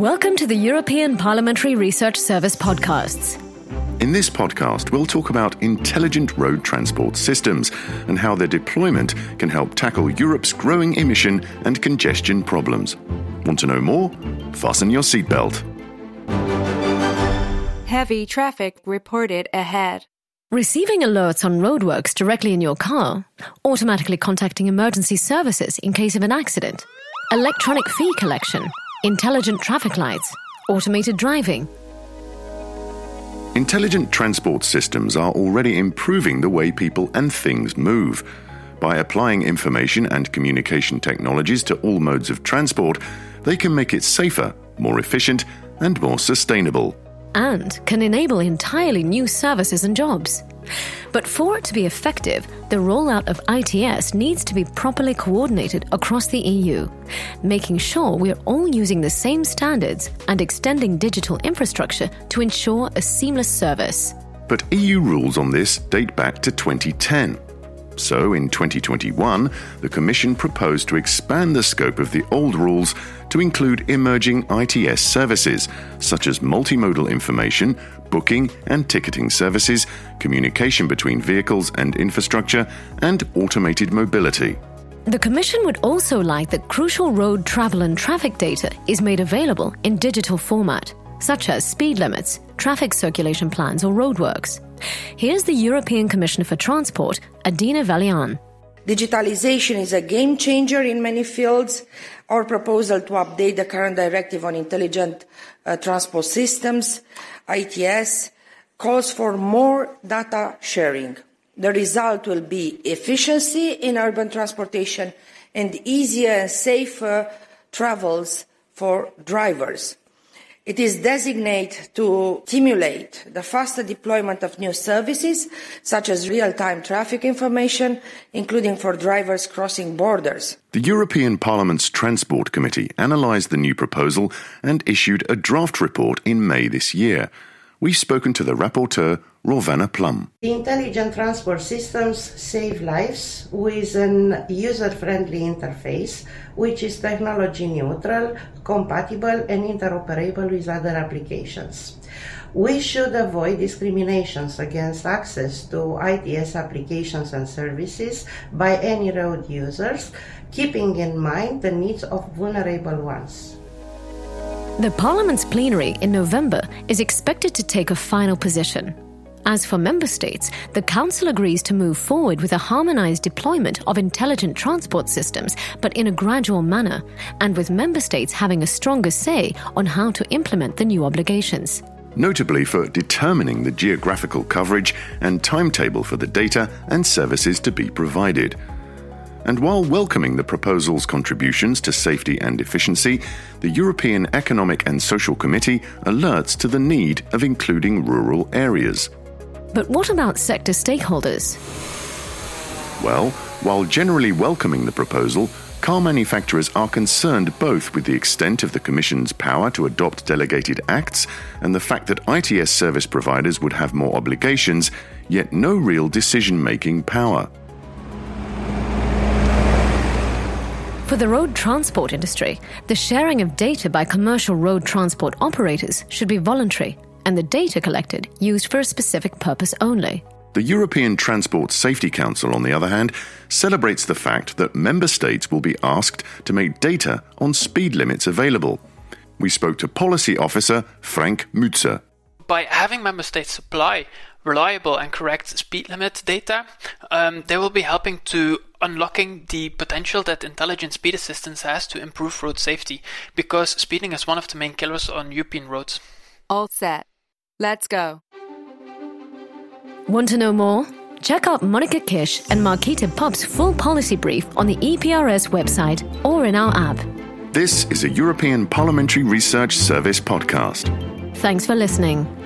Welcome to the European Parliamentary Research Service podcasts. In this podcast, we'll talk about intelligent road transport systems and how their deployment can help tackle Europe's growing emission and congestion problems. Want to know more? Fasten your seatbelt. Heavy traffic reported ahead. Receiving alerts on roadworks directly in your car, automatically contacting emergency services in case of an accident, electronic fee collection, intelligent traffic lights, automated driving. Intelligent transport systems are already improving the way people and things move. By applying information and communication technologies to all modes of transport, they can make it safer, more efficient, and more sustainable and can enable entirely new services and jobs. But for it to be effective, the rollout of ITS needs to be properly coordinated across the EU, making sure we are all using the same standards and extending digital infrastructure to ensure a seamless service. But EU rules on this date back to 2010. So, in 2021, the Commission proposed to expand the scope of the old rules to include emerging ITS services, such as multimodal information, booking and ticketing services, communication between vehicles and infrastructure, and automated mobility. The Commission would also like that crucial road travel and traffic data is made available in digital format, such as speed limits, traffic circulation plans, or roadworks. Here's the European Commissioner for Transport, Adina Vălean. Digitalization is a game changer in many fields. Our proposal to update the current directive on intelligent uh, transport systems, ITS, calls for more data sharing. The result will be efficiency in urban transportation and easier and safer travels for drivers. It is designated to stimulate the faster deployment of new services, such as real-time traffic information, including for drivers crossing borders. The European Parliament's Transport Committee analysed the new proposal and issued a draft report in May this year. We've spoken to the rapporteur, Rovana Plumb. The intelligent transport systems save lives with an user friendly interface which is technology neutral, compatible, and interoperable with other applications. We should avoid discriminations against access to ITS applications and services by any road users, keeping in mind the needs of vulnerable ones. The Parliament's plenary in November is expected to take a final position. As for member states, the Council agrees to move forward with a harmonized deployment of intelligent transport systems, but in a gradual manner, and with member states having a stronger say on how to implement the new obligations. Notably for determining the geographical coverage and timetable for the data and services to be provided. And while welcoming the proposal's contributions to safety and efficiency, the European Economic and Social Committee alerts to the need of including rural areas. But what about sector stakeholders? Well, while generally welcoming the proposal, car manufacturers are concerned both with the extent of the Commission's power to adopt delegated acts and the fact that ITS service providers would have more obligations, yet no real decision making power. For the road transport industry, the sharing of data by commercial road transport operators should be voluntary and the data collected used for a specific purpose only. The European Transport Safety Council, on the other hand, celebrates the fact that member states will be asked to make data on speed limits available. We spoke to policy officer Frank Mützer. By having member states supply reliable and correct speed limit data, um, they will be helping to unlocking the potential that intelligent speed assistance has to improve road safety, because speeding is one of the main killers on European roads. All set. Let's go. Want to know more? Check out Monika Kiss and Marketa Pape's full policy brief on the EPRS website or in our app. This is a European Parliamentary Research Service podcast. Thanks for listening.